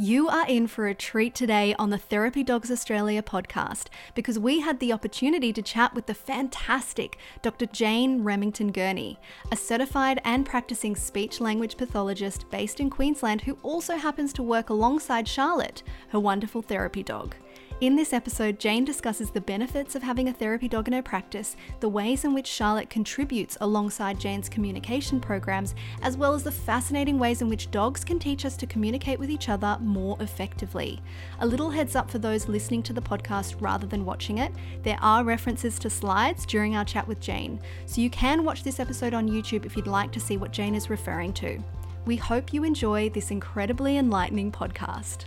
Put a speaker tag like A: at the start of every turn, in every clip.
A: You are in for a treat today on the Therapy Dogs Australia podcast because we had the opportunity to chat with the fantastic Dr. Jane Remington Gurney, a certified and practicing speech language pathologist based in Queensland who also happens to work alongside Charlotte, her wonderful therapy dog. In this episode, Jane discusses the benefits of having a therapy dog in her practice, the ways in which Charlotte contributes alongside Jane's communication programs, as well as the fascinating ways in which dogs can teach us to communicate with each other more effectively. A little heads up for those listening to the podcast rather than watching it there are references to slides during our chat with Jane, so you can watch this episode on YouTube if you'd like to see what Jane is referring to. We hope you enjoy this incredibly enlightening podcast.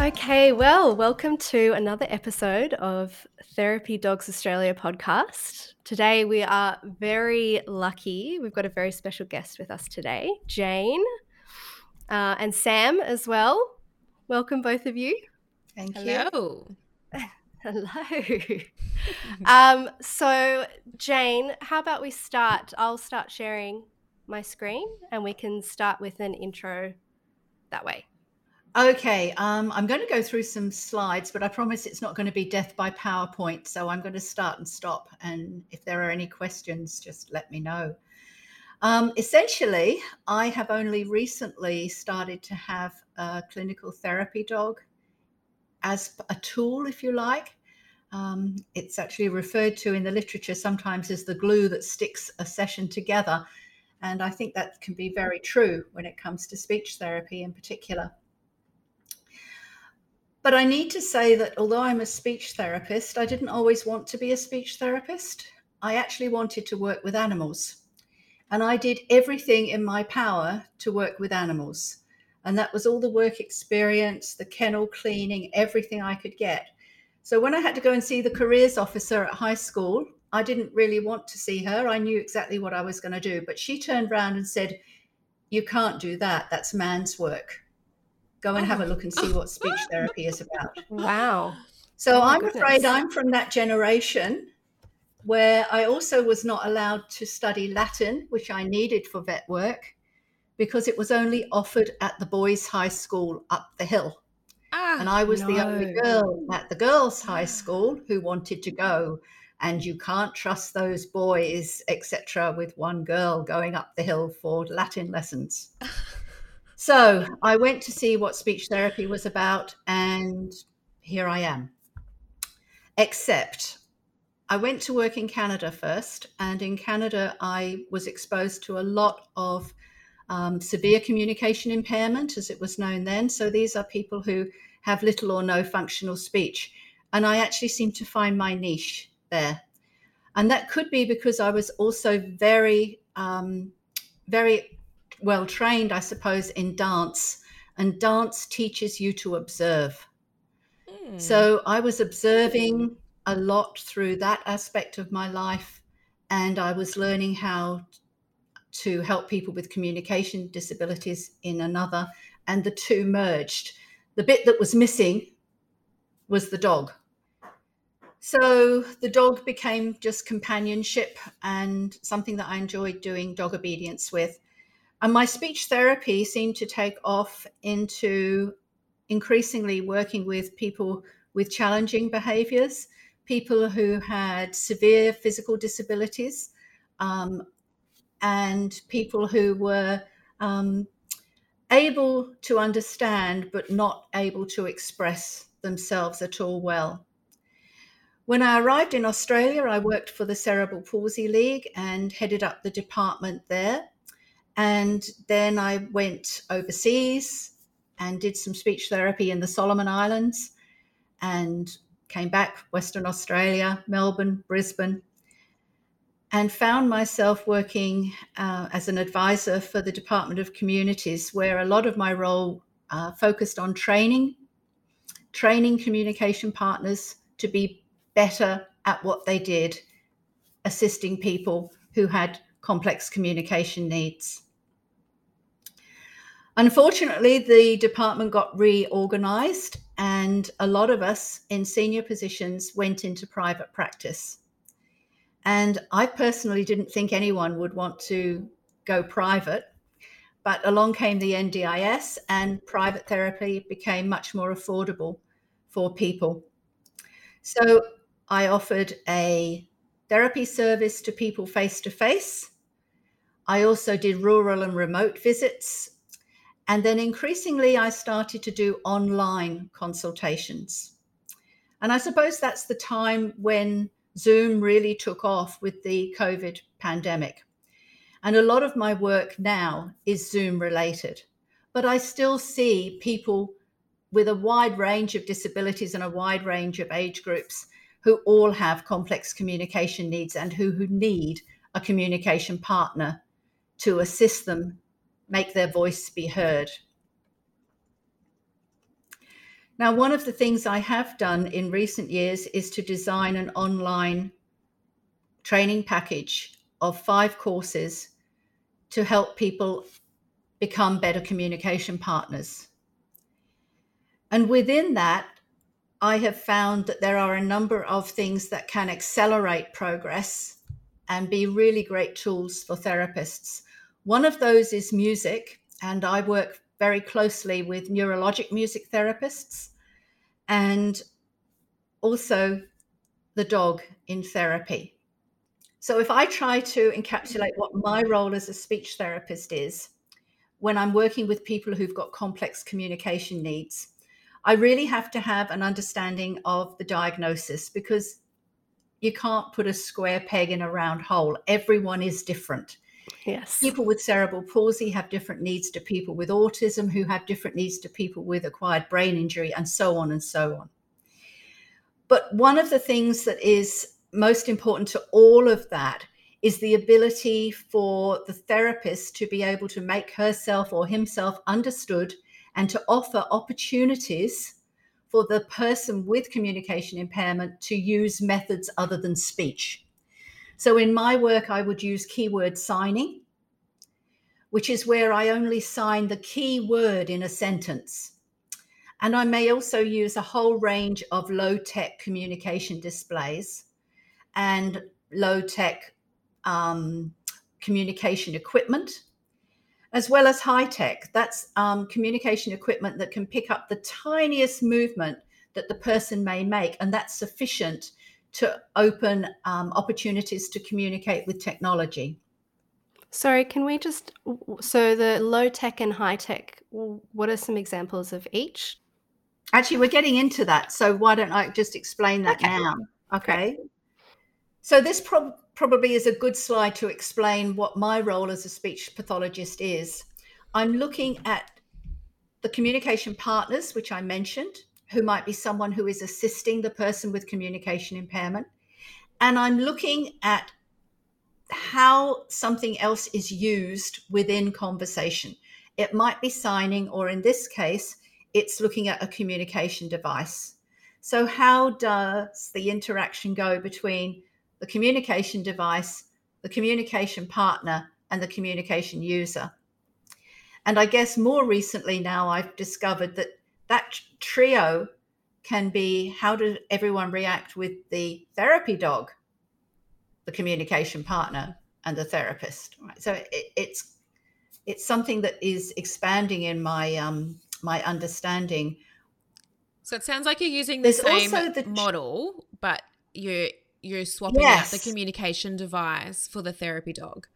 A: Okay, well, welcome to another episode of Therapy Dogs Australia podcast. Today we are very lucky. We've got a very special guest with us today, Jane uh, and Sam as well. Welcome, both of you.
B: Thank
C: Hello.
B: you.
A: Hello. um, so, Jane, how about we start? I'll start sharing my screen and we can start with an intro that way.
B: Okay, um, I'm going to go through some slides, but I promise it's not going to be death by PowerPoint. So I'm going to start and stop. And if there are any questions, just let me know. Um, essentially, I have only recently started to have a clinical therapy dog as a tool, if you like. Um, it's actually referred to in the literature sometimes as the glue that sticks a session together. And I think that can be very true when it comes to speech therapy in particular. But I need to say that although I'm a speech therapist, I didn't always want to be a speech therapist. I actually wanted to work with animals. And I did everything in my power to work with animals. And that was all the work experience, the kennel cleaning, everything I could get. So when I had to go and see the careers officer at high school, I didn't really want to see her. I knew exactly what I was going to do. But she turned around and said, You can't do that. That's man's work go and have a look and see what speech therapy is about.
A: Wow.
B: So oh I'm goodness. afraid I'm from that generation where I also was not allowed to study Latin, which I needed for vet work, because it was only offered at the boys' high school up the hill. Ah, and I was no. the only girl at the girls' high school who wanted to go. And you can't trust those boys, etc., with one girl going up the hill for Latin lessons. So I went to see what speech therapy was about, and here I am. Except I went to work in Canada first, and in Canada, I was exposed to a lot of um, severe communication impairment, as it was known then. So these are people who have little or no functional speech. And I actually seem to find my niche there. And that could be because I was also very, um, very well trained, I suppose, in dance, and dance teaches you to observe. Mm. So I was observing a lot through that aspect of my life, and I was learning how to help people with communication disabilities in another, and the two merged. The bit that was missing was the dog. So the dog became just companionship and something that I enjoyed doing dog obedience with. And my speech therapy seemed to take off into increasingly working with people with challenging behaviors, people who had severe physical disabilities, um, and people who were um, able to understand but not able to express themselves at all well. When I arrived in Australia, I worked for the Cerebral Palsy League and headed up the department there. And then I went overseas and did some speech therapy in the Solomon Islands and came back, Western Australia, Melbourne, Brisbane, and found myself working uh, as an advisor for the Department of Communities, where a lot of my role uh, focused on training, training communication partners to be better at what they did, assisting people who had complex communication needs. Unfortunately, the department got reorganized, and a lot of us in senior positions went into private practice. And I personally didn't think anyone would want to go private, But along came the NDIS, and private therapy became much more affordable for people. So I offered a therapy service to people face to face. I also did rural and remote visits. And then increasingly, I started to do online consultations. And I suppose that's the time when Zoom really took off with the COVID pandemic. And a lot of my work now is Zoom related. But I still see people with a wide range of disabilities and a wide range of age groups who all have complex communication needs and who, who need a communication partner to assist them make their voice be heard. Now, one of the things I have done in recent years is to design an online training package of five courses to help people become better communication partners. And within that, I have found that there are a number of things that can accelerate progress and be really great tools for therapists. One of those is music, and I work very closely with neurologic music therapists and also the dog in therapy. So, if I try to encapsulate what my role as a speech therapist is when I'm working with people who've got complex communication needs, I really have to have an understanding of the diagnosis because you can't put a square peg in a round hole. Everyone is different.
A: Yes.
B: People with cerebral palsy have different needs to people with autism, who have different needs to people with acquired brain injury, and so on and so on. But one of the things that is most important to all of that is the ability for the therapist to be able to make herself or himself understood and to offer opportunities for the person with communication impairment to use methods other than speech. So in my work, I would use keyword signing, which is where I only sign the key word in a sentence. And I may also use a whole range of low tech communication displays and low tech um, communication equipment, as well as high tech. That's um, communication equipment that can pick up the tiniest movement that the person may make, and that's sufficient to open um, opportunities to communicate with technology.
A: Sorry, can we just so the low tech and high tech? What are some examples of each?
B: Actually, we're getting into that, so why don't I just explain that okay. now? Okay. So this pro- probably is a good slide to explain what my role as a speech pathologist is. I'm looking at the communication partners, which I mentioned, who might be someone who is assisting the person with communication impairment. And I'm looking at how something else is used within conversation. It might be signing, or in this case, it's looking at a communication device. So, how does the interaction go between the communication device, the communication partner, and the communication user? And I guess more recently now, I've discovered that that trio can be how does everyone react with the therapy dog, the communication partner, and the therapist. Right? So it, it's it's something that is expanding in my um, my understanding.
C: So it sounds like you're using the There's same the model, but you're you're swapping yes. out the communication device for the therapy dog.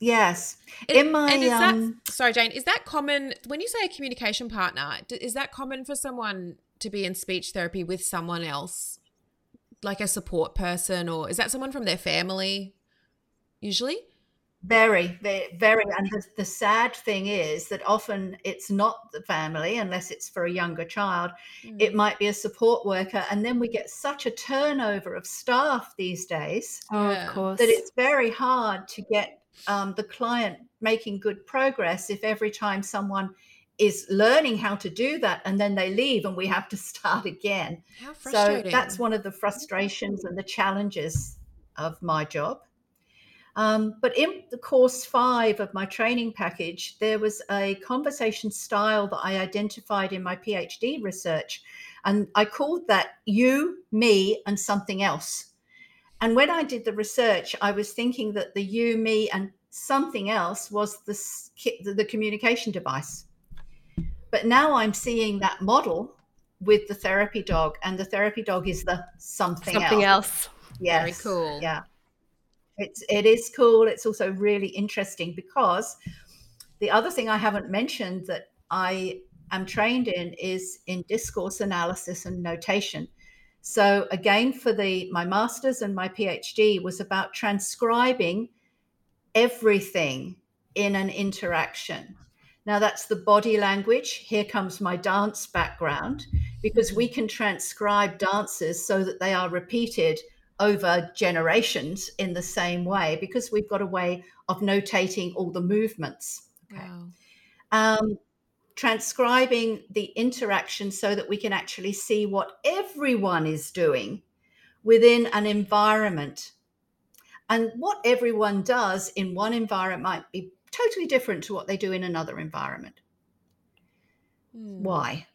B: Yes. In my and is
C: um, that, sorry, Jane, is that common when you say a communication partner? Is that common for someone to be in speech therapy with someone else, like a support person, or is that someone from their family? Usually,
B: very, very, very. And the, the sad thing is that often it's not the family, unless it's for a younger child. Mm. It might be a support worker, and then we get such a turnover of staff these days.
A: Oh, of course.
B: That it's very hard to get um, the client making good progress if every time someone is learning how to do that and then they leave and we have to start again. So that's one of the frustrations and the challenges of my job. Um, but in the course five of my training package, there was a conversation style that I identified in my PhD research. And I called that you, me, and something else. And when I did the research, I was thinking that the you, me, and something else was the, the communication device. But now I'm seeing that model with the therapy dog, and the therapy dog is the something,
A: something
B: else.
A: else.
B: Yes.
C: Very cool.
B: Yeah. It's it is cool. It's also really interesting because the other thing I haven't mentioned that I am trained in is in discourse analysis and notation. So again, for the my master's and my PhD was about transcribing everything in an interaction. Now that's the body language. Here comes my dance background because we can transcribe dances so that they are repeated over generations in the same way because we've got a way of notating all the movements.
C: Okay. Wow.
B: Um, transcribing the interaction so that we can actually see what everyone is doing within an environment. And what everyone does in one environment might be totally different to what they do in another environment. Hmm. Why?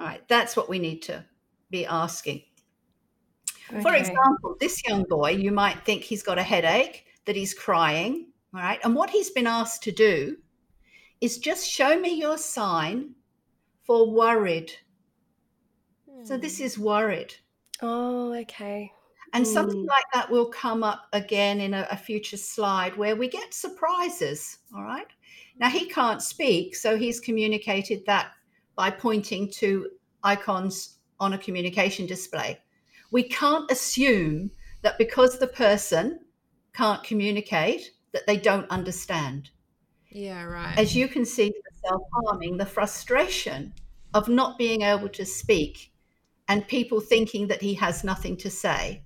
B: All right, that's what we need to be asking. Okay. For example, this young boy, you might think he's got a headache, that he's crying, all right? And what he's been asked to do is just show me your sign for worried. Hmm. So this hmm. is worried.
A: Oh, okay.
B: And mm. something like that will come up again in a, a, future slide where we get surprises. All right. Now, he can't speak, so he's communicated that by pointing to icons on a communication display. We can't assume that because the person can't communicate, that they don't understand.
C: Yeah, right.
B: As you can see, the self harming, the frustration of not being able to speak and people thinking that he has nothing to say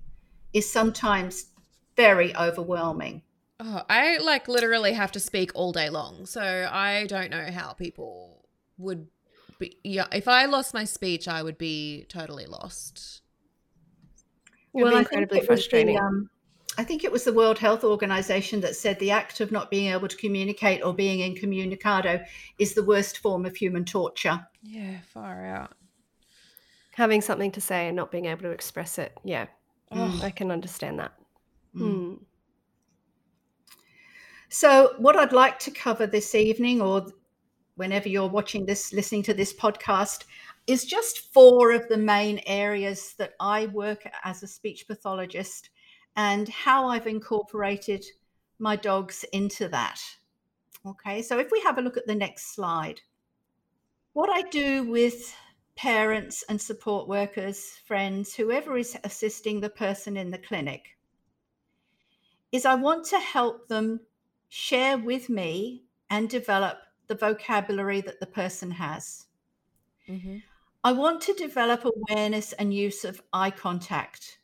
B: is sometimes very overwhelming.
C: Oh, I like literally have to speak all day long. So I don't know how people would be. Yeah, if I lost my speech, I would be totally lost.
A: Well, incredibly frustrating.
B: The, um, I think it was the World Health Organization that said the act of not being able to communicate or being incommunicado is the worst form of human torture.
C: Yeah, far out.
A: Having something to say and not being able to express it. Yeah. I can understand that. Mm. Hmm.
B: So, what I'd like to cover this evening, or whenever you're watching this, listening to this podcast, is just four of the main areas that I work as a speech pathologist and how I've incorporated my dogs into that. Okay, so if we have a look at the next slide, what I do with parents and support workers, friends, whoever is assisting the person in the clinic, is I want to help them share with me and develop the vocabulary that the person has. Mm-hmm. I want to develop awareness and use of eye contact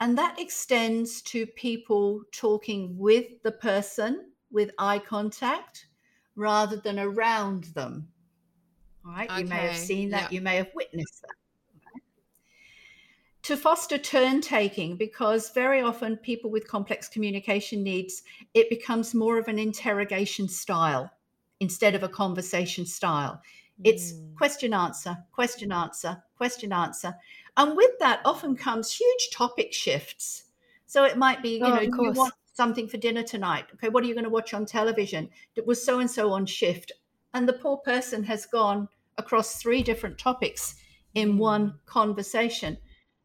B: and that extends to people talking with the person with eye contact rather than around them. All right. Okay. You may have seen that, you may have witnessed that. To foster turn taking, because very often people with complex communication needs, it becomes more of an interrogation style instead of a conversation style. It's mm. question answer, question answer, question answer. And with that often comes huge topic shifts. So it might be, you oh, know, you want something for dinner tonight. Okay, what are you going to watch on television? It was so and so on shift. And the poor person has gone across three different topics in mm. one conversation.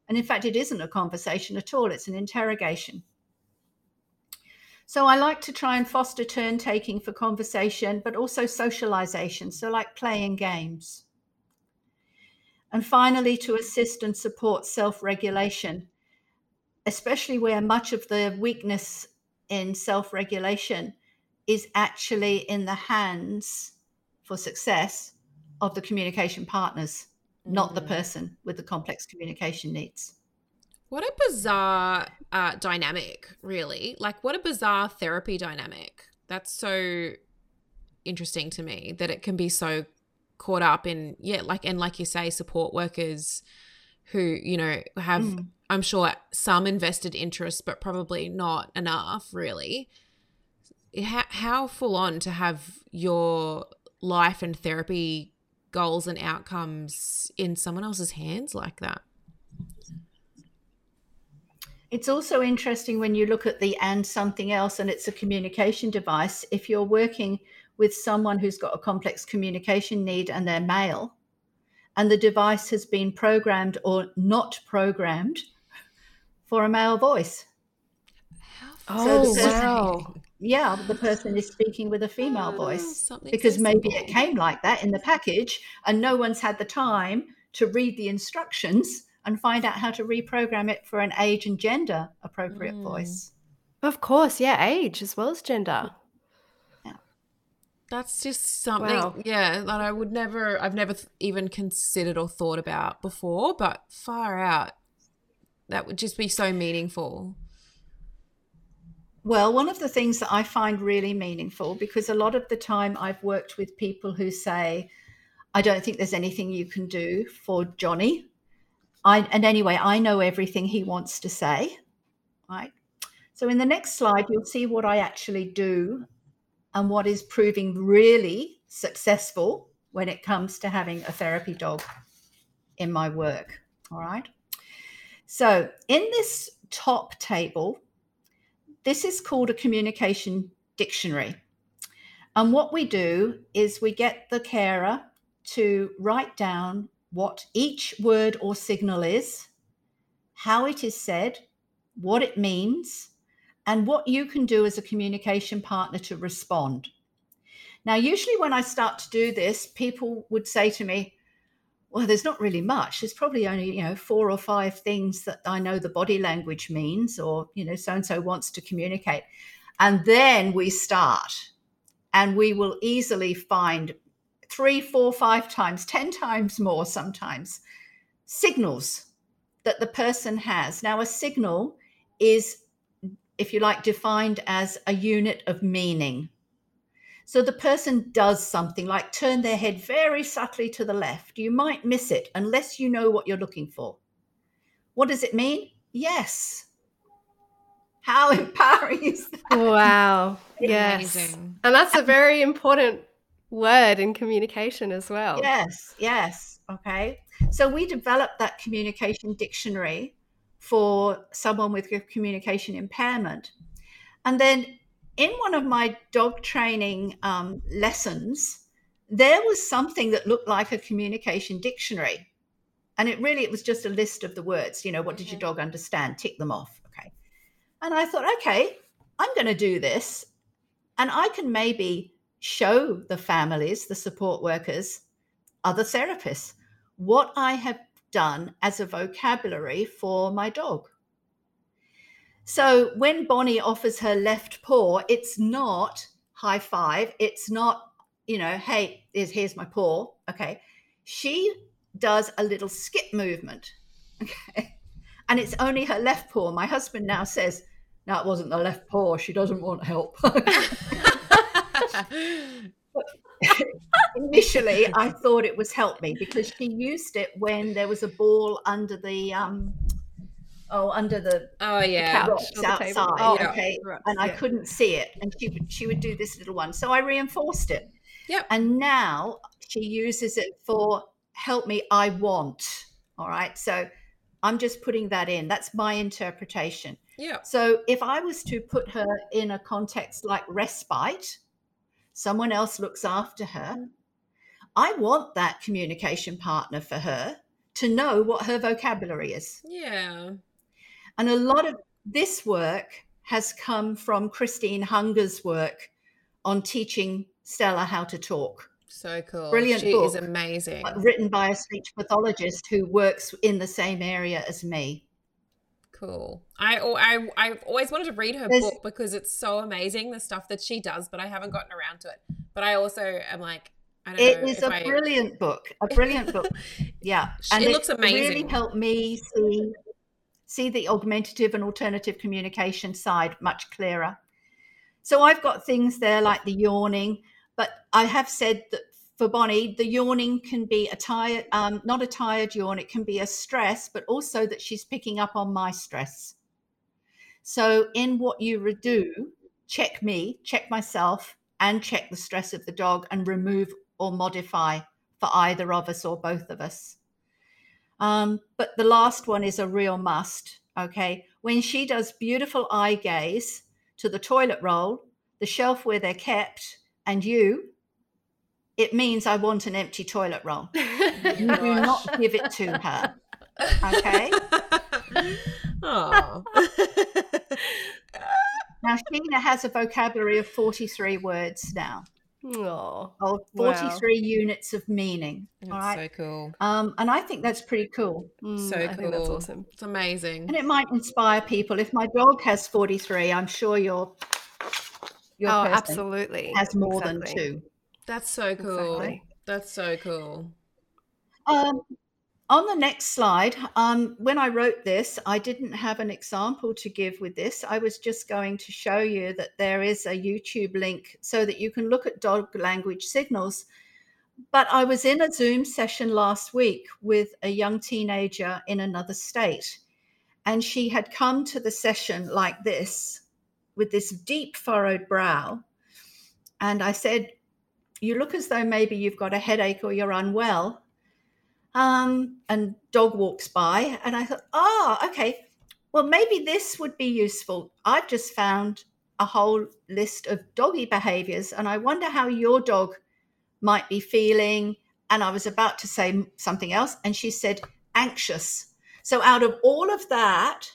B: And in fact, it isn't a conversation at all, it's an interrogation. So I like to try and foster turn taking for conversation, but also socialization. So, like playing games. And finally, to assist and support self regulation, especially where much of the weakness in self regulation is actually in the hands for success of the communication partners, mm-hmm. not the mm. person with the complex communication needs.
C: What a bizarre uh, dynamic, really. Like, what a bizarre therapy dynamic. That's so interesting to me that it can be so caught up in yeah like and like you say support workers who you know have mm. i'm sure some invested interest but probably not enough really how, how full on to have your life and therapy goals and outcomes in someone else's hands like that
B: It's also interesting when you look at the and something else and it's a communication device. If you're working with someone who's got a complex communication need and they're male, and the device has been programmed or not programmed for a male voice.
D: Oh, so wow.
B: Yeah, the person is speaking with a female oh, voice because maybe it came like that in the package and no one's had the time to read the instructions and find out how to reprogram it for an age and gender appropriate mm. voice.
D: Of course, yeah, age as well as gender.
C: That's just something, wow. yeah, that I would never, I've never even considered or thought about before, but far out. That would just be so meaningful.
B: Well, one of the things that I find really meaningful, because a lot of the time I've worked with people who say, I don't think there's anything you can do for Johnny I, and anyway, I know everything he wants to say. Right. So in the next slide, you'll see what I actually do and what is proving really successful when it comes to having a therapy dog in my work. All right. So in this top table, this is called a communication dictionary. And what we do is we get the carer to write down what each word or signal is, how it is said, what it means, and what you can do as a communication partner to respond. Now, usually when I start to do this, people would say to me, well, there's not really much. There's probably only, you know, four or five things that I know the body language means, or, you know, so and so wants to communicate. And then we start, and we will easily find three, four, five times, 10 times more sometimes signals that the person has. Now, a signal is, if you like, defined as a unit of meaning. So the person does something like turn their head very subtly to the left. You might miss it unless you know what you're looking for. What does it mean? Yes. How empowering is that?
D: Wow. yes. Amazing. And that's a very important word in communication as well.
B: Yes, yes. Okay. So we developed that communication dictionary for someone with a communication impairment. And then in one of my dog training um, lessons, there was something that looked like a communication dictionary. And it really, it was just a list of the words, you know, what did your mm-hmm. dog understand? Tick them off. Okay. And I thought, okay, I'm going to do this. And I can maybe show the families, the support workers, other therapists what I have done as a vocabulary for my dog. So when Bonnie offers her left paw, it's not high five. It's not, you know, hey, here's, here's my paw. Okay. She does a little skip movement. Okay. And it's only her left paw. My husband now says, no, it wasn't the left paw. She doesn't want help. Initially, I thought it was help me because she used it when there was a ball under the um, oh under the
C: oh yeah
B: the couch outside. Oh, okay, yeah. and I couldn't see it, and she would she would do this little one, so I reinforced it.
C: Yep.
B: And now she uses it for help me. I want. All right, so I'm just putting that in. That's my interpretation.
C: Yeah.
B: So if I was to put her in a context like respite, someone else looks after her. Mm. I want that communication partner for her to know what her vocabulary is.
C: Yeah.
B: And a lot of this work has come from Christina Hunger's work on teaching Stella how to talk.
C: So cool.
B: Brilliant
C: she
B: book.
C: is amazing.
B: Written by a speech pathologist who works in the same area as me.
C: Cool. I I I've always wanted to read her There's, book because it's so amazing the stuff that she does, but I haven't gotten around to it. But I also am like, I don't
B: it
C: know.
B: It is a I... brilliant book. A brilliant book. Yeah,
C: and it, it looks amazing.
B: Really helped me see see the augmentative and alternative communication side much clearer. So I've got things there like the yawning, but I have said that for Bonnie, the yawning can be a tired, um, not a tired yawn. It can be a stress, but also that she's picking up on my stress. So, in what you do, check me, check myself, and check the stress of the dog and remove or modify for either of us or both of us. Um, but the last one is a real must. Okay. when she does beautiful eye gaze to the toilet roll, the shelf where they're kept, and you, it means I want an empty toilet roll. you do not give it to her. Okay.
C: Oh.
B: now Sheena has a vocabulary of 43 words now.
D: Oh,
B: of 43 wow. units of meaning.
C: That's all right. so cool.
B: Um, and I think that's pretty cool.
C: Mm, so I cool. that's awesome. It's amazing.
B: And it might inspire people. If my dog has 43, I'm sure your your
D: oh, absolutely
B: has more exactly. than two.
C: That's so cool. Exactly. That's so cool.
B: Um, on the next slide, um, when I wrote this, I didn't have an example to give with this. I was just going to show you that there is a YouTube link so that you can look at dog language signals. But I was in a Zoom session last week with a young teenager in another state. And she had come to the session like this with this deep furrowed brow. And I said, You look as though maybe you've got a headache or you're unwell um, and dog walks by, and I thought, oh, okay, well, maybe this would be useful. I've just found a whole list of doggy behaviors, and I wonder how your dog might be feeling. And I was about to say something else, and she said, anxious. So, out of all of that,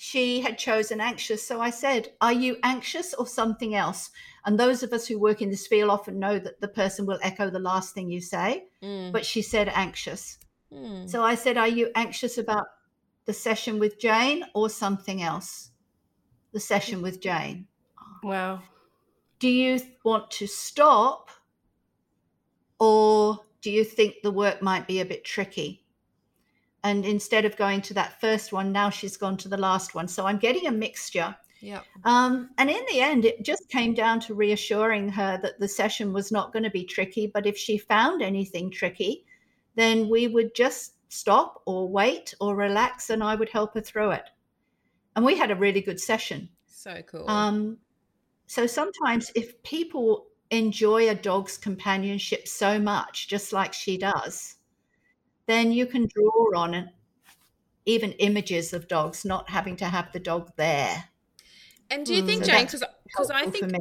B: she had chosen anxious. So I said, Are you anxious or something else? And those of us who work in this field often know that the person will echo the last thing you say. Mm. But she said anxious. Mm. So I said, Are you anxious about the session with Jane or something else? The session with Jane.
D: Wow.
B: Do you want to stop or do you think the work might be a bit tricky? And instead of going to that first one, now she's gone to the last one. So I'm getting a mixture.
C: Yeah.
B: Um, and in the end, it just came down to reassuring her that the session was not going to be tricky. But if she found anything tricky, then we would just stop or wait or relax and I would help her through it. And we had a really good session.
C: So cool.
B: Um, so sometimes if people enjoy a dog's companionship so much, just like she does, then you can draw on even images of dogs, not having to have the dog there.
C: And do you think, so Jane, because I think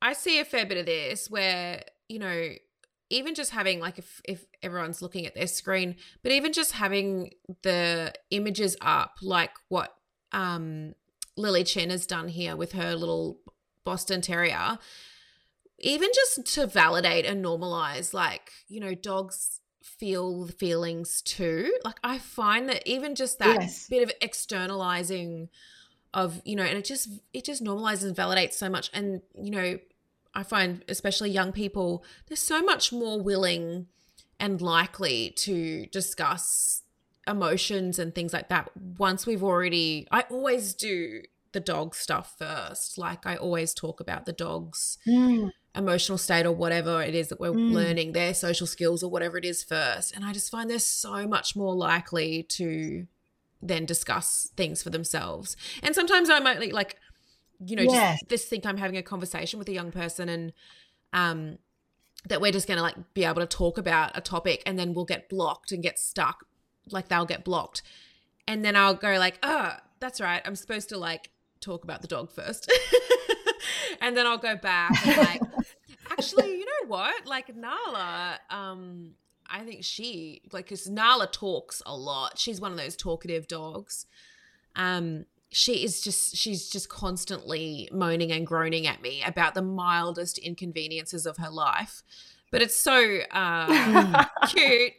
C: I see a fair bit of this where, you know, even just having like if, if everyone's looking at their screen, but even just having the images up, like what um, Lili Chin has done here with her little Boston Terrier, even just to validate and normalize, like, you know, dogs feel the feelings too. Like I find that even just that yes. bit of externalizing of, you know, and it just it just normalizes and validates so much. And, you know, I find especially young people, they're so much more willing and likely to discuss emotions and things like that once we've already I always do the dog stuff first. Like I always talk about the dogs. Mm emotional state or whatever it is that we're mm. learning, their social skills or whatever it is first. And I just find they're so much more likely to then discuss things for themselves. And sometimes I might like, you know, yes. just, just think I'm having a conversation with a young person and um that we're just gonna like be able to talk about a topic and then we'll get blocked and get stuck. Like they'll get blocked. And then I'll go like, oh, that's right. I'm supposed to like talk about the dog first. and then I'll go back and like, actually, you know what? Like Nala, um, I think she like because Nala talks a lot. She's one of those talkative dogs. Um, she is just she's just constantly moaning and groaning at me about the mildest inconveniences of her life but it's so uh, cute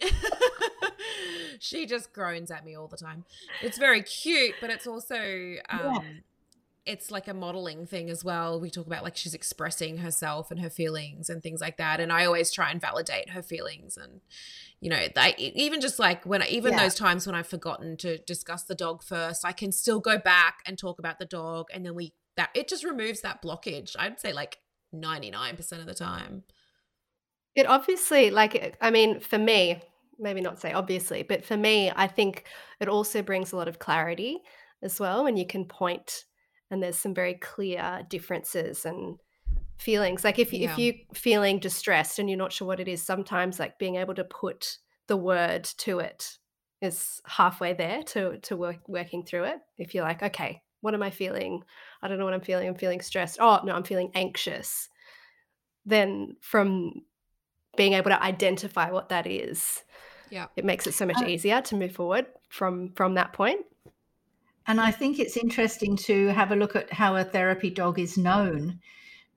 C: she just groans at me all the time it's very cute but it's also um, yeah it's like a modeling thing as well. We talk about like she's expressing herself and her feelings and things like that. And I always try and validate her feelings and you know, they even just like when I, even yeah. those times when I've forgotten to discuss the dog first, I can still go back and talk about the dog and then we that it just removes that blockage. I'd say like 99% of the time.
D: It obviously like I mean for me, maybe not say obviously, but for me, I think it also brings a lot of clarity as well when you can point and there's some very clear differences and feelings like if, yeah. if you're feeling distressed and you're not sure what it is sometimes like being able to put the word to it is halfway there to to work working through it. If you're like, okay, what am I feeling? I don't know what I'm feeling. I'm feeling stressed. Oh no, I'm feeling anxious. Then from being able to identify what that is,
C: Yeah.
D: it makes it so much
B: Uh,
D: easier to move forward from from that point.
B: And I think it's interesting to have a look at how a therapy dog is known,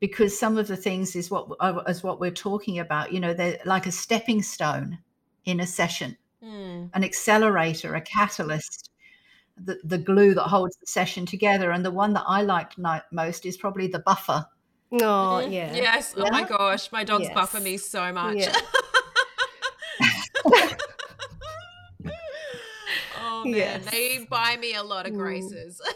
B: because some of the things is what uh, is what we're talking about. You know, they're like a stepping stone in a session,
C: Mm.
B: an accelerator, a catalyst, the, the glue that holds the session together. And the one that I like most is probably the buffer.
D: Oh yeah.
C: Yes. Oh my gosh, my dogs
D: Yes.
C: buffer me so much.
D: Yeah.
C: oh man,
D: Yes.
C: they buy me a lot of
D: Mm.
C: graces.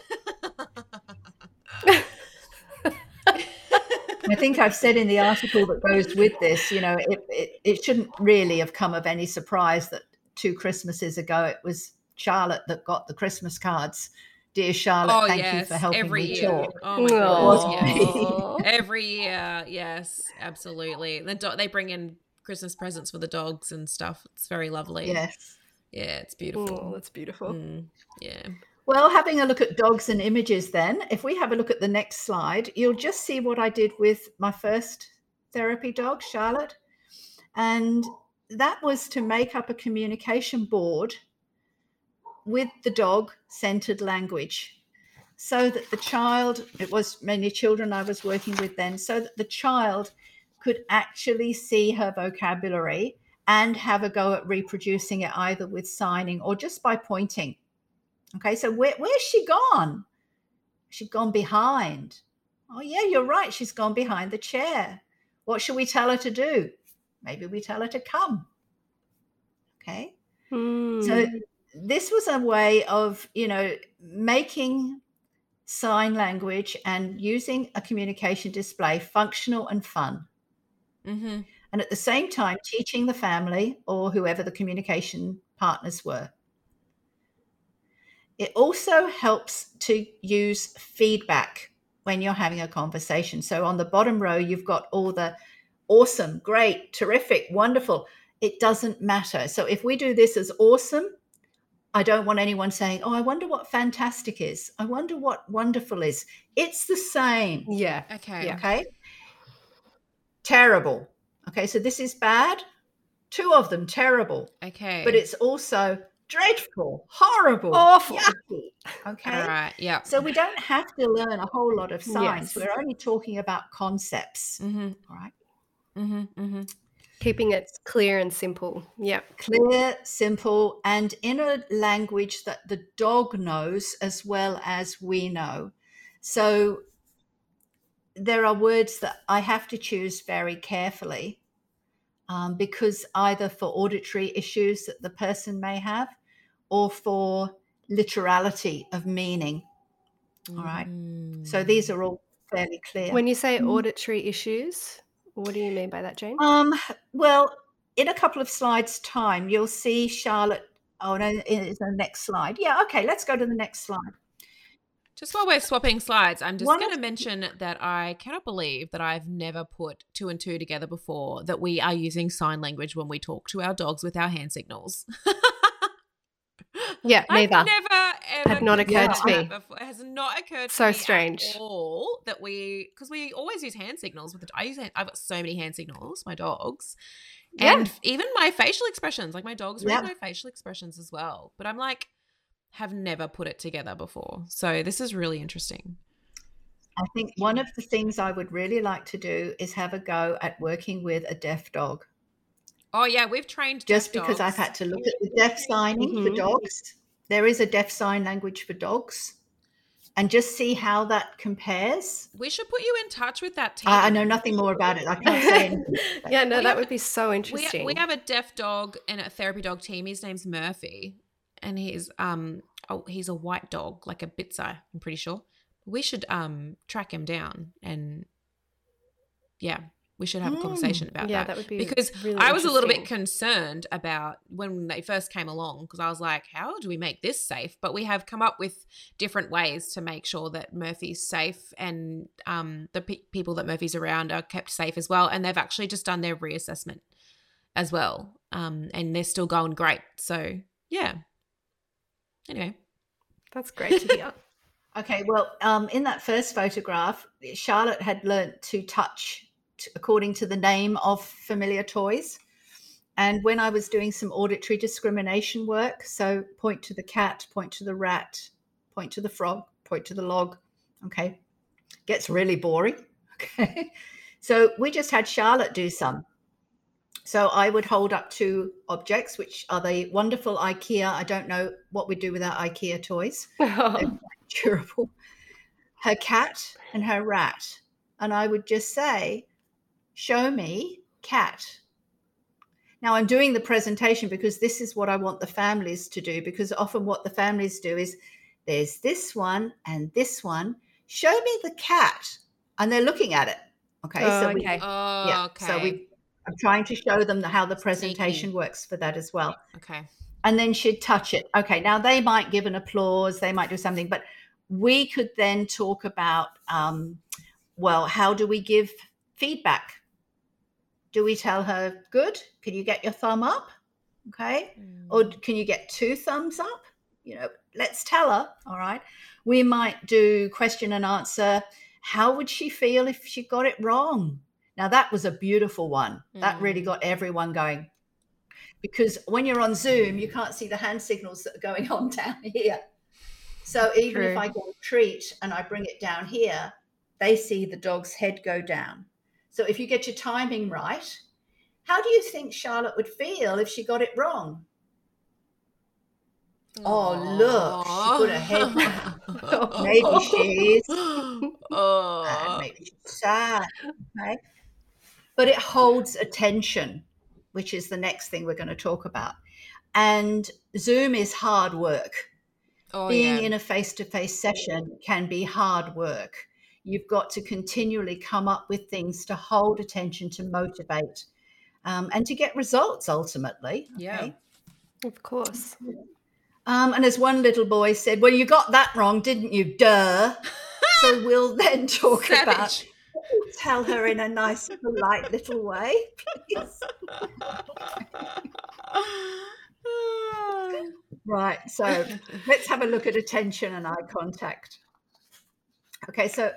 B: I think I've said in the article that goes with this, you know, it, it, it shouldn't really have come of any surprise that two Christmases ago it was Charlotte that got the Christmas cards. Dear Charlotte,
C: oh
B: thank
C: yes,
B: you for helping
C: every
B: me
C: year.
B: talk.
C: Oh my goodness, yes.
D: Aw.
C: Every year, yes, absolutely. The do- they bring in Christmas presents for the dogs and stuff. It's very lovely.
B: Yes.
C: Yeah, it's
D: Oh,
C: beautiful.
D: that's beautiful.
C: Mm, yeah.
B: Well, having a look at dogs and images, then, if we have a look at the next slide, you'll just see what I did with my first therapy dog, Charlotte. And that was to make up a communication board with the dog centered language so that the child, it was many children I was working with then, so that the child could actually see her vocabulary and have a go at reproducing it either with signing or just by pointing. Okay, so where, where's she gone? She's gone behind. Oh, yeah, you're right. She's gone behind the chair. What should we tell her to do? Maybe we tell her to come. Okay, so
D: Mm.
B: this was a way of, you know, making sign language and using a communication display functional and fun.
C: Mm-hmm.
B: And at the same time, teaching the family or whoever the communication partners were. It also helps to use feedback when you're having a conversation. So on the bottom row, you've got all the awesome, great, terrific, wonderful. It doesn't matter. So if we do this as awesome, I don't want anyone saying, oh, I wonder what fantastic is. I wonder what wonderful is. It's the same.
D: Yeah.
C: Okay.
D: Yeah.
B: Okay. Terrible. Okay. So this is bad. Two of them terrible.
C: Okay.
B: But it's also dreadful, horrible,
D: Awful.
B: yucky. Okay.
C: all right. Yeah.
B: So we don't have to learn a whole lot of science.
D: Yes.
B: We're only talking about concepts.
C: Mm-hmm.
B: All right.
C: Mm-hmm. Mm-hmm.
D: Keeping it clear and simple. Yeah.
B: Clear, simple, and in a language that the dog knows as well as we know. So there are words that I have to choose very carefully um, because either for auditory issues that the person may have or for literality of meaning. All right. So these are all fairly clear.
D: When you say
B: Mm.
D: auditory issues, what do you mean by that, Jane?
B: Um, well, in a couple of slides' time, you'll see Charlotte. Oh no, it's the next slide. Yeah, okay, let's go to the next slide.
C: Just while we're swapping slides, I'm just going to mention that I cannot believe that I've never put two and two together before that we are using sign language when we talk to our dogs with our hand signals.
D: Yeah,
C: I've
D: neither.
C: never ever
D: Had not occurred
B: to
D: me.
C: Before. It has not occurred to
D: So
C: me
D: strange.
C: at all that we because we always use hand signals with the, I use hand, I've got so many hand signals my dogs
D: Yeah.
C: and even my facial expressions like my dogs read
B: Yeah.
C: my facial expressions as well but I'm like have never put it together before so this is really interesting
B: I think one of the things I would really like to do is have a go at working with a deaf dog.
C: oh yeah we've trained
B: Just
C: deaf
B: because I've had to look at the deaf signing for
D: Mhm.
B: dogs. There is a deaf sign language for dogs, and just see how that compares.
C: we should put you in touch with that team
B: I, I know nothing more about it. I can't say anything.
D: yeah, no,
C: We
D: that
C: have-
D: would be so
C: we,
D: interesting.
C: we have a deaf dog and a therapy dog team. His name's Murphy, and he's um oh, he's a white dog, like a Bitzer. I'm pretty sure. We should um track him down and yeah, we should have a
B: Mm,
C: conversation about
D: yeah,
C: that.
D: that would be
C: because
D: really
C: I was a little bit concerned about when they first came along because I was like, how do we make this safe? But we have come up with different ways to make sure that Murphy's safe and um, the pe- people that Murphy's around are kept safe as well. And they've actually just done their reassessment as well. Um, and they're still going great. So, yeah, Anyway,
D: That's great to hear.
B: Okay, well, um, in that first photograph, Charlotte had learnt to touch t- according to the name of familiar toys. And when I was doing some auditory discrimination work, so point to the cat, point to the rat, point to the frog, point to the log, okay, gets really boring. Okay, so we just had Charlotte do some. So I would hold up two objects, which are the wonderful IKEA. I don't know what we'd do without IKEA toys durable, her cat and her rat. And I would just say, Show me cat. Now I'm doing the presentation because this is what I want the families to do. Because often what the families do is there's this one and this one. Show me the cat. And they're looking at it. Okay.
D: Oh,
B: so we,
D: okay.
C: oh,
B: yeah.
C: okay.
B: So we I'm trying to show them how the presentation works for that as well
C: okay.
B: and then she'd touch it. Okay, now they might give an applause, they might do something, but we could then talk about, um, well, how do we give feedback? Do we tell her, good, can you get your thumb up? Okay, or
C: Mm.
B: can you get two thumbs up? You know, let's tell her, all right. We might do question and answer. How would she feel if she got it wrong? Now, that was a beautiful one. That really
C: Mm.
B: got everyone going because when you're on Zoom, you can't see the hand signals that are going on down here. So even if I get a treat and I bring it down here, they see the dog's head go down. So if you get your timing right, how do you think Charlotte would feel if she got it wrong? Oh, look, she put her head
C: down.
B: Maybe she's
C: oh.
B: maybe she's sad. Okay. But it holds attention, which is the next thing we're going to talk about. And Zoom is hard work.
C: Oh,
B: Being
C: yeah.
B: in a face to face session can be hard work. You've got to continually come up with things to hold attention, to motivate, um, and to get results ultimately.
C: Yeah.
D: Of course.
B: Um, and as one little boy said, Well, you got that wrong, didn't you? Duh. so we'll then talk about
C: Savage.
B: Tell her in a nice, polite little way, please. Right. So let's have a look at attention and eye contact. Okay. So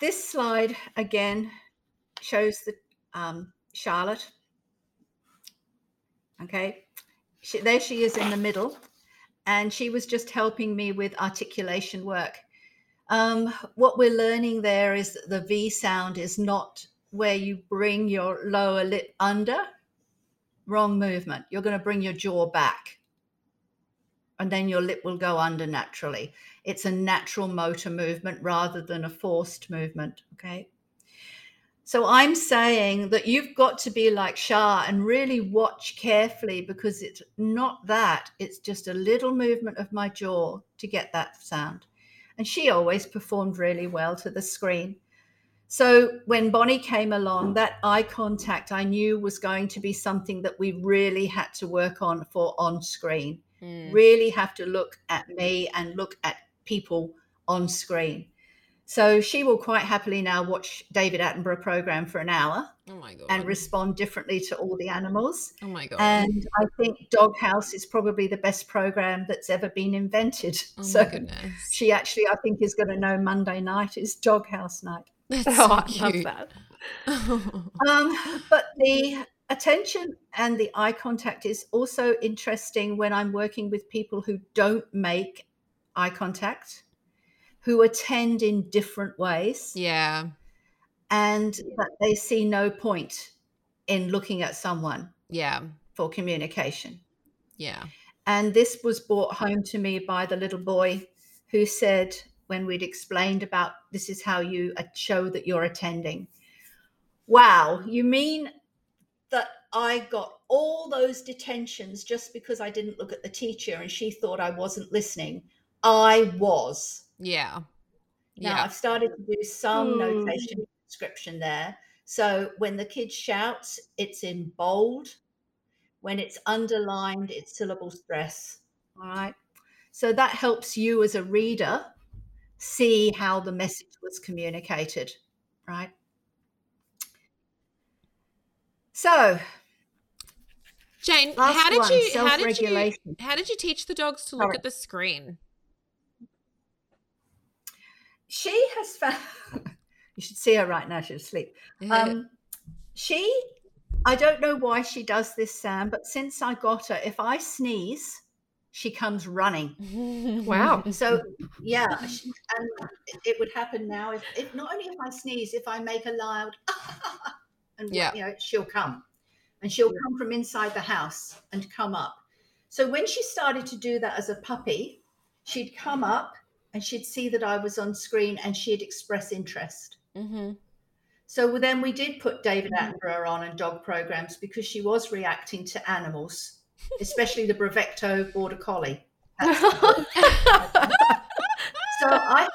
B: this slide again shows the um, Charlotte. Okay. She, there she is in the middle. And she was just helping me with articulation work. Um, what we're learning there is that the V sound is not where you bring your lower lip under. Wrong movement. You're going to bring your jaw back. And then your lip will go under naturally. It's a natural motor movement rather than a forced movement. Okay. So I'm saying that you've got to be like Shah and really watch carefully because it's not that. It's just a little movement of my jaw to get that sound. And she always performed really well to the screen. So when Bonnie came along, that eye contact I knew was going to be something that we really had to work on for on screen.
C: Mm.
B: Really have to look at me and look at people on screen. So she will quite happily now watch David Attenborough program for an hour
C: Oh my god.
B: and respond differently to all the animals.
C: oh my god.
B: And I think Doghouse is probably the best program that's ever been invented.
C: oh
B: so
C: my goodness.
B: she actually, I think, is going to know Monday night is Doghouse night.
C: That's
D: Oh,
C: so
D: I love that.
B: Um, but the attention and the eye contact is also interesting when I'm working with people who don't make eye contact, who attend in different ways,
C: yeah.
B: and that they see no point in looking at someone
C: Yeah.
B: for communication.
C: Yeah.
B: And this was brought home to me by the little boy who said, when we'd explained about this is how you show that you're attending. Wow, you mean that I got all those detentions just because I didn't look at the teacher and she thought I wasn't listening? I was.
C: Yeah.
B: Now
C: Yeah.
B: I've started to do some
D: Hmm.
B: notation description there. So when the kid shouts, it's in bold. When it's underlined, it's syllable stress. All right. So that helps you as a reader see how the message was communicated. Right. So
C: Jane, how did
B: one,
C: you how did you how did you teach the dogs to look
B: Sorry.
C: at the screen?
B: She has found. you should see her right now. She's asleep. Um, she, I don't know why she does this, Sam, but since I got her, if I sneeze, she comes running.
D: Wow.
B: So yeah, she, and it- it would happen now if, if not only if I sneeze, if I make a loud, and
C: Yeah.
B: you know, she'll come, and she'll come from inside the house and come up. So when she started to do that as a puppy, she'd come up and she'd see that I was on screen and she'd express interest.
C: Mm-hmm.
B: So then we did put David Attenborough on and dog programs because she was reacting to animals, especially the Bravecto Border Collie. So I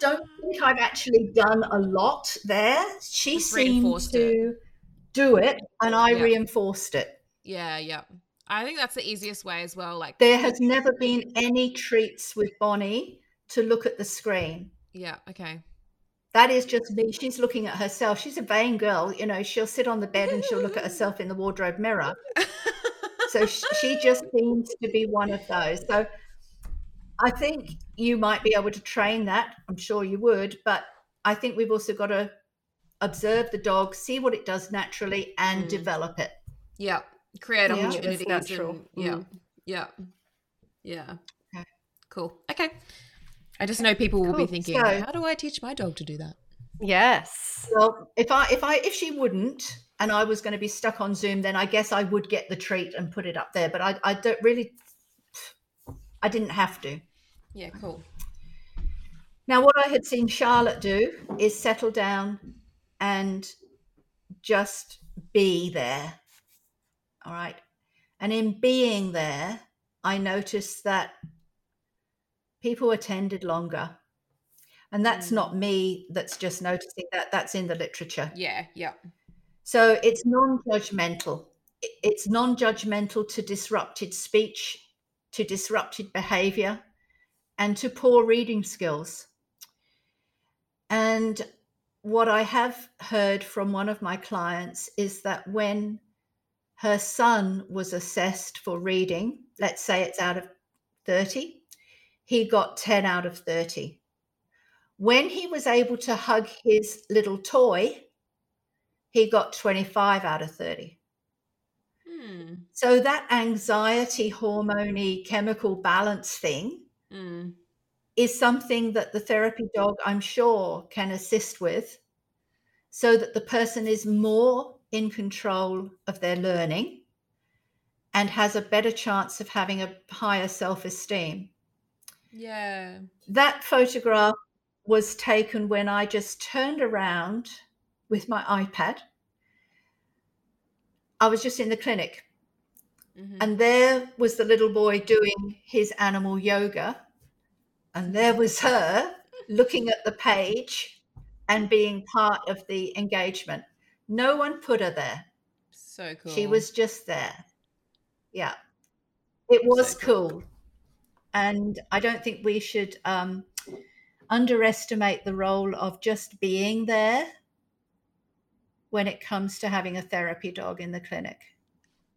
B: don't think I've actually done a lot there. She
C: Just
B: seemed to do it, and I
C: Yeah.
B: reinforced it.
C: Yeah, yeah. I think that's the easiest way as well. Like,
B: There has never been any treats with Bonnie to look at the screen.
C: yeah, okay.
B: That is just me. She's looking at herself. She's a vain girl. You know, she'll sit on the bed and she'll look at herself in the wardrobe mirror. So she just seems to be one of those. So I think you might be able to train that. I'm sure you would. But I think we've also got to observe the dog, see what it does naturally, and
C: Mm.
B: develop it.
C: yeah. Create
B: Yeah.
C: Opportunities.
D: natural.
C: and- yeah.
D: Mm.
C: Yeah. Yeah.
B: Okay.
C: Cool. Okay. I just know people will be thinking,
B: So-
C: how do I teach my dog to do that?
D: yes.
B: Well, if I if I if she wouldn't, and I was going to be stuck on Zoom, then I guess I would get the treat and put it up there. But I I don't really. I didn't have to.
C: Yeah, cool.
B: Now, what I had seen Charlotte do is settle down and just be there. All right. And in being there, I noticed that people attended longer. And that's
C: Mm.
B: not me that's just noticing that, that's in the literature.
C: Yeah, yeah.
B: So it's non judgmental. It's non judgmental to disrupted speech, to disrupted behavior, and to poor reading skills. And what I have heard from one of my clients is that when her son was assessed for reading, let's say it's out of 30, he got 10 out of 30. When he was able to hug his little toy, he got 25 out of 30.
C: Hmm.
B: So that anxiety hormone chemical balance thing
C: Mm.
B: is something that the therapy dog, I'm sure, can assist with so that the person is more in control of their learning and has a better chance of having a higher self esteem.
C: Yeah.
B: That photograph was taken when I just turned around with my iPad. I was just in the clinic
C: Mhm.
B: And there was the little boy doing his animal yoga. And there was her looking at the page and being part of the engagement. No one put her there.
C: so cool.
B: She was just there. Yeah. It was
C: So cool.
B: cool. And I don't think we should um, underestimate the role of just being there when it comes to having a therapy dog in the clinic.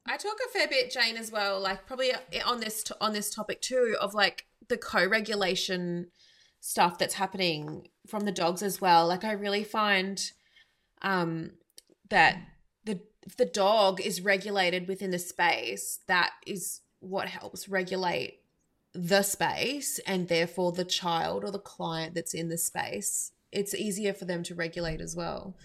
C: I talk a fair bit, Jane, as well. Like probably uh, on this on this topic too of like the co-regulation stuff that's happening from the dogs as well. Like I really find um, that the the dog is regulated within the space, that is what helps regulate the space and therefore the child or the client that's in the space. It's easier for them to regulate as well.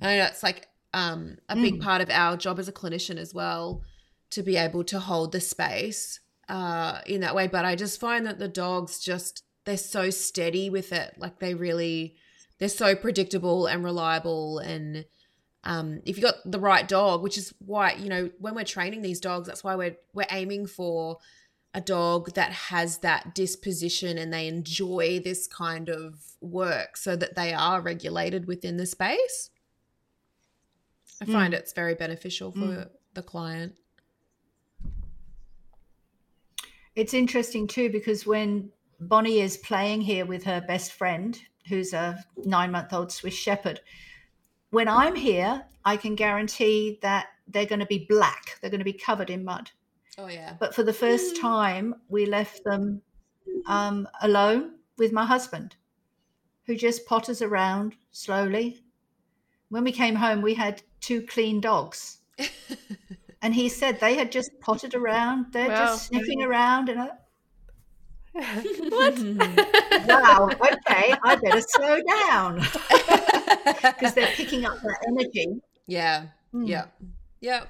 C: And I know it's like um, a big
B: Mm.
C: part of our job as a clinician as well to be able to hold the space uh, in that way. But I just find that the dogs just they're so steady with it. Like they really they're so predictable and reliable and um, if you got the right dog, which is why you know when we're training these dogs, that's why we're we're aiming for a dog that has that disposition and they enjoy this kind of work, so that they are regulated within the space. I find it's very beneficial for
B: Mm.
C: the client.
B: It's interesting too because when Bonnie is playing here with her best friend, who's a nine month old Swiss Shepherd, when I'm here, I can guarantee that they're going to be black. They're going to be covered in mud.
C: Oh yeah.
B: But for the first time, we left them um, alone with my husband, who just potters around slowly. When we came home, we had two clean dogs. and he said they had just potted around. They're
D: Wow.
B: just sniffing around. And I,
D: what?
B: wow, okay, I better slow down because they're picking up that energy.
C: yeah.
B: Mm.
C: Yeah. Yeah.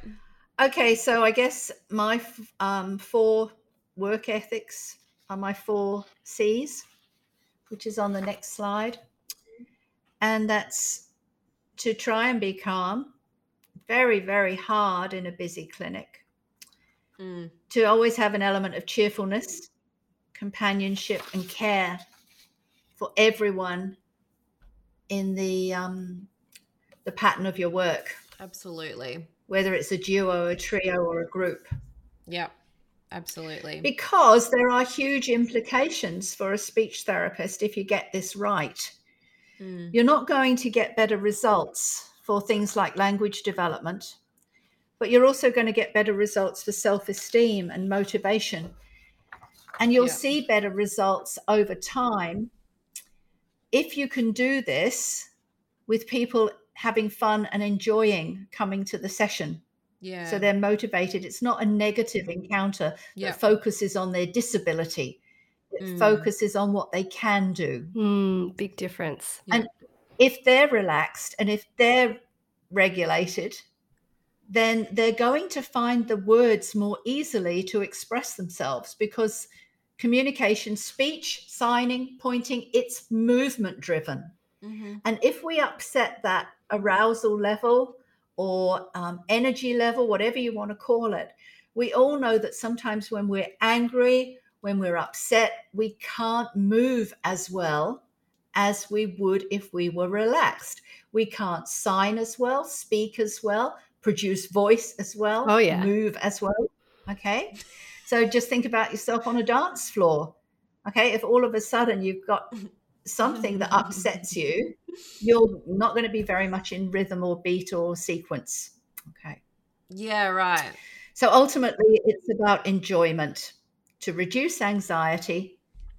B: Okay, so I guess my um, four work ethics are my four C's, which is on the next slide. And that's to try and be calm, very, very hard in a busy clinic,
C: Mm.
B: to always have an element of cheerfulness, companionship, and care for everyone in the um, the pattern of your work,
C: Absolutely.
B: Whether it's a duo, a trio, or a group.
C: Yeah. Absolutely.
B: Because there are huge implications for a speech therapist if you get this right.
C: Mm.
B: You're not going to get better results for things like language development, but you're also going to get better results for self esteem and motivation. And you'll
C: Yeah.
B: see better results over time if you can do this with people having fun and enjoying coming to the session.
C: Yeah.
B: So they're motivated. It's not a negative encounter
C: yeah.
B: that focuses on their disability. It
C: Mm.
B: focuses on what they can do.
D: Mm, big difference.
B: And if they're relaxed and if they're regulated, then they're going to find the words more easily to express themselves because communication, speech, signing, pointing, it's movement driven.
C: Mhm.
B: And if we upset that arousal level or um, energy level, whatever you want to call it, we all know that sometimes when we're angry, when we're upset, we can't move as well as we would if we were relaxed. We can't sign as well, speak as well, produce voice as well,
D: Oh, yeah.
B: move as well. Okay. So just think about yourself on a dance floor. Okay. If all of a sudden you've got something that upsets you, you're not going to be very much in rhythm or beat or sequence. Okay.
C: Yeah, right.
B: So ultimately, it's about enjoyment to reduce anxiety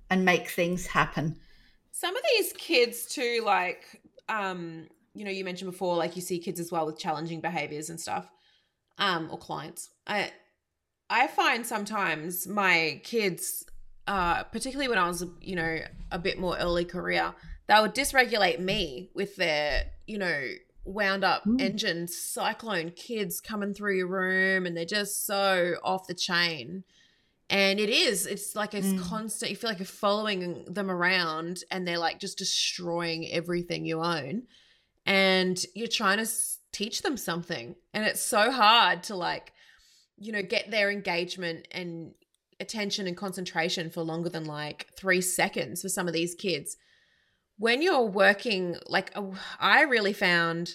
B: and make things happen.
C: Some of these kids too, like um, you know, you mentioned before, like you see kids as well with challenging behaviors and stuff, um, or clients. I I find sometimes my kids, uh, particularly when I was, you know, a bit more early career, they would dysregulate me with their, you know, wound up
B: Mm.
C: engine cyclone kids coming through your room and they're just so off the chain. And it is, it's like it's
B: Mm.
C: constant, you feel like you're following them around and they're like just destroying everything you own. And you're trying to teach them something. And it's so hard to like, you know, get their engagement and attention and concentration for longer than like three seconds for some of these kids. When you're working, like, I really found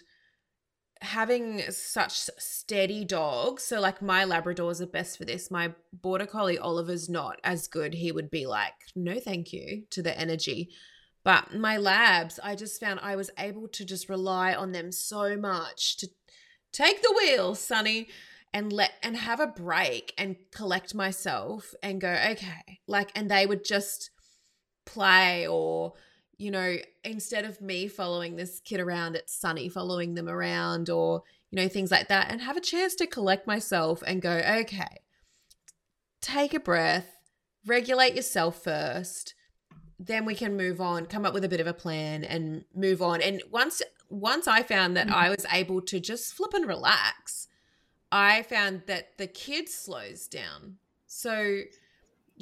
C: having such steady dogs. So, like, my Labradors are best for this. My Border Collie Oliver's not as good. He would be like, no, thank you to the energy. But my labs, I just found I was able to just rely on them so much to take the wheel, Sonny, and let and have a break and collect myself and go, okay. Like, and they would just play or you know, instead of me following this kid around, it's Sunny following them around or, you know, things like that, and have a chance to collect myself and go, okay, take a breath, regulate yourself first. Then we can move on, come up with a bit of a plan and move on. And once once I found that mm. I was able to just flip and relax, I found that the kid slows down. So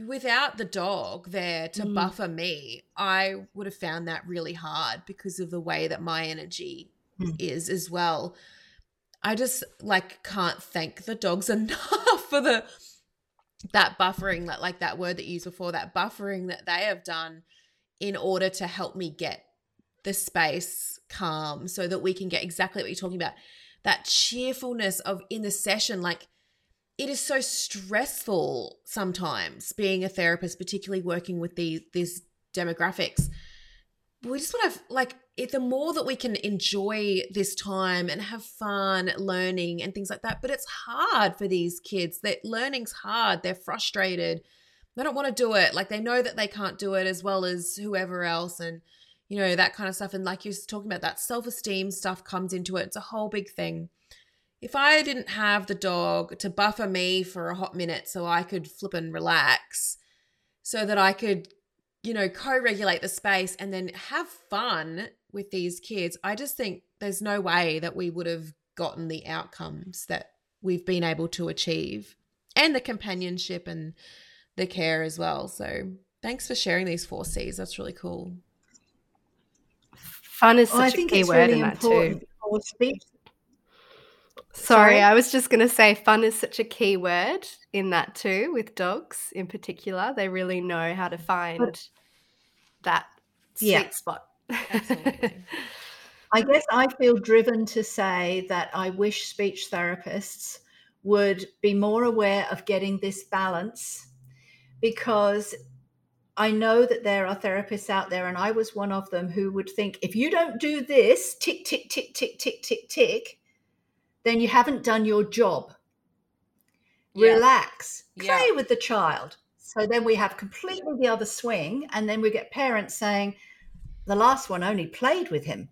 C: without the dog there to
D: Mm.
C: buffer me, I would have found that really hard because of the way that my energy
B: Mm.
C: is as well. I just like can't thank the dogs enough for the that buffering that like that word that you used before that buffering that they have done in order to help me get the space calm so that we can get exactly what you're talking about that cheerfulness of in the session like it is so stressful sometimes being a therapist particularly working with these these demographics we just want to like it, the more that we can enjoy this time and have fun learning and things like that. But it's hard for these kids. That learning's hard. They're frustrated. They don't want to do it. Like they know that they can't do it as well as whoever else, and you know that kind of stuff. And like you're talking about, that self esteem stuff comes into it. It's a whole big thing. If I didn't have the dog to buffer me for a hot minute so I could flip and relax, so that I could you know, co regulate the space and then have fun with these kids, I just think there's no way that we would have gotten the outcomes that we've been able to achieve and the companionship and the care as well. So thanks for sharing these four C's. That's really cool.
D: Fun is oh, such well, I think a key word really in that too. Sorry, Sorry, I was just going to say fun is such a key word in that too, with dogs in particular. They really know how to find that sweet yeah. spot.
B: I guess I feel driven to say that I wish speech therapists would be more aware of getting this balance because I know that there are therapists out there, and I was one of them who would think if you don't do this, tick, tick, tick, tick, tick, tick, tick, then you haven't done your job. Yeah. Relax, play yeah. with the child. So then we have completely the other swing, and then we get parents saying, the last one only played with him.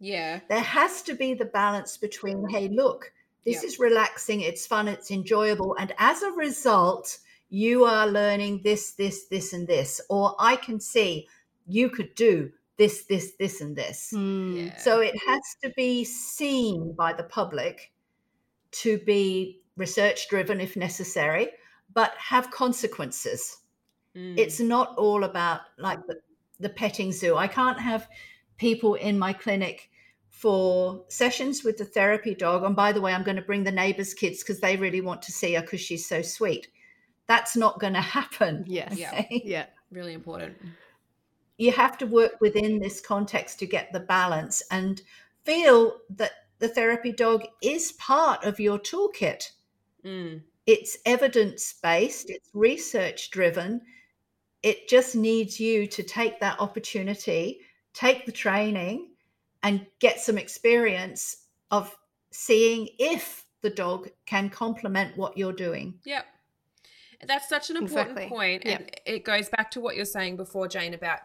C: Yeah.
B: There has to be the balance between, hey, look, this yeah. is relaxing, it's fun, it's enjoyable. And as a result, you are learning this, this, this, and this. Or I can see you could do this, this, this, and this.
C: Mm. Yeah.
B: So it has to be seen by the public to be research driven if necessary, but have consequences. Mm. It's not all about like the, the petting zoo. I can't have people in my clinic for sessions with the therapy dog. And by the way, I'm going to bring the neighbors' kids because they really want to see her because she's so sweet. That's not going to happen.
D: Yes.
C: Okay? Yeah. Yeah. Really important.
B: You have to work within this context to get the balance and feel that the therapy dog is part of your toolkit.
C: Mm.
B: It's evidence based, it's research driven, it just needs you to take that opportunity, take the training, and get some experience of seeing if the dog can complement what you're doing.
C: Yep. That's such an important exactly. point. And yep. it goes back to what you're saying before, Jane, about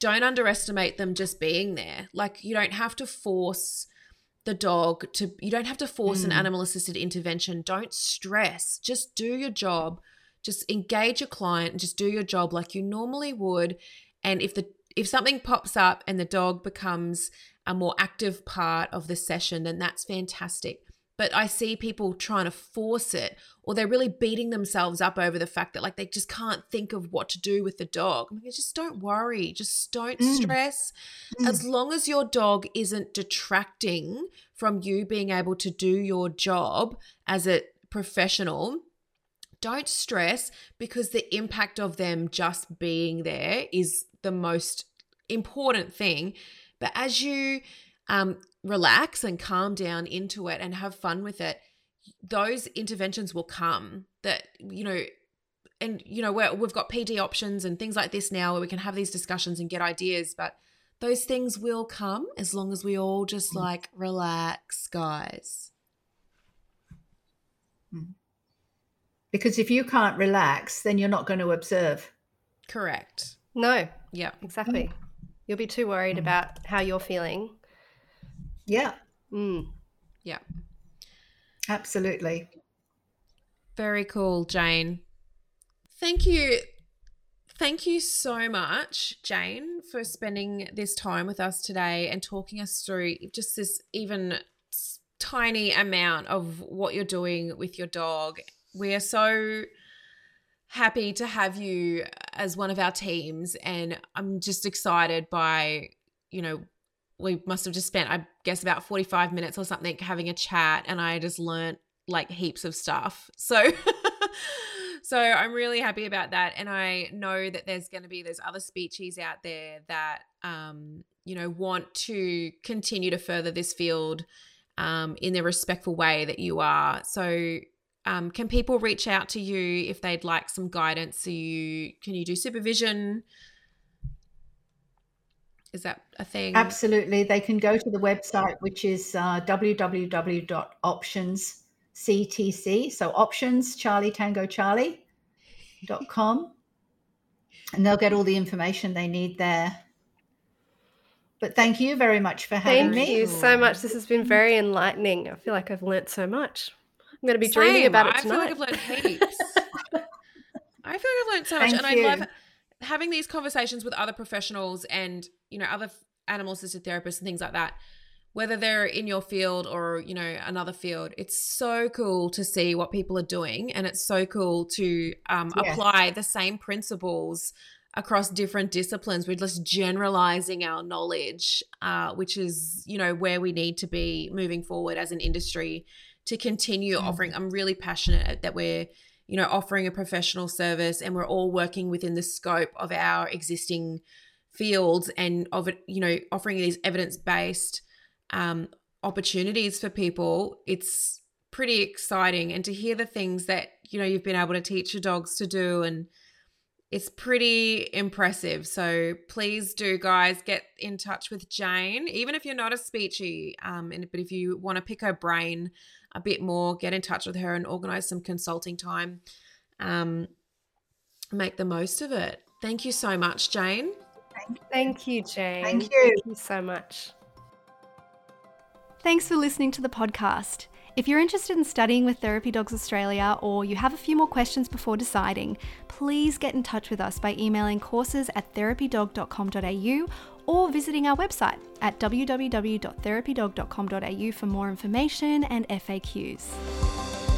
C: don't underestimate them just being there. Like you don't have to force the dog to you don't have to force mm. an animal assisted intervention. Don't stress. Just do your job just engage your client and just do your job like you normally would and if the if something pops up and the dog becomes a more active part of the session then that's fantastic but I see people trying to force it or they're really beating themselves up over the fact that like they just can't think of what to do with the dog. Like, just don't worry, just don't mm. stress. Mm. As long as your dog isn't detracting from you being able to do your job as a professional, don't stress because the impact of them just being there is the most important thing. But as you um, relax and calm down into it and have fun with it, those interventions will come that, you know, and, you know, we we've got PD options and things like this now where we can have these discussions and get ideas. But those things will come as long as we all just mm. like relax, guys.
B: Mm. Because if you can't relax, then you're not going to observe.
C: Correct.
D: No.
C: Yeah.
D: Exactly. Mm. You'll be too worried mm. about how you're feeling.
B: Yeah.
D: Mm.
C: Yeah.
B: Absolutely.
C: Very cool, Jane. Thank you. Thank you so much, Jane, for spending this time with us today and talking us through just this even tiny amount of what you're doing with your dog we are so happy to have you as one of our teams and i'm just excited by you know we must have just spent i guess about 45 minutes or something having a chat and i just learned like heaps of stuff so so i'm really happy about that and i know that there's going to be there's other speechies out there that um you know want to continue to further this field um, in the respectful way that you are so um, can people reach out to you if they'd like some guidance? So you can you do supervision? Is that a thing?
B: Absolutely. They can go to the website, which is uh, www.optionsctc. So options, Charlie Tango Charlie dot com, and they'll get all the information they need there. But thank you very much for having
D: Thank
B: me.
D: Thank you so much. This has been very enlightening. I feel like I've learnt so much. I'm going to be dreaming about it tonight.
C: I feel like. I've learned heaps. I feel like I've learned so much,
B: Thank
C: and
B: you.
C: I love having these conversations with other professionals and you know other animal assisted therapists and things like that. Whether they're in your field or you know another field, it's so cool to see what people are doing, and it's so cool to um, apply the same principles across different disciplines. We're just generalizing our knowledge, uh, which is you know where we need to be moving forward as an industry to continue
B: Mm.
C: offering. I'm really passionate that we're you know offering a professional service and we're all working within the scope of our existing fields and of you know offering these evidence-based um, opportunities for people it's pretty exciting. And to hear the things that you know you've been able to teach your dogs to do and it's pretty impressive. So please do guys get in touch with jane. Even if you're not a speechy um, and but if you want to pick her brain a bit more get in touch with her and organize some consulting time. Um, make the most of it. Thank you so much jane
D: Thank you, Jane.
B: Thank you.
D: Thank you so much.
A: Thanks for listening to the podcast. If you're interested in studying with Therapy Dogs Australia or you have a few more questions before deciding, please get in touch with us by emailing courses at therapydog.com.au or visiting our website at www.therapydog.com.au for more information and FAQs.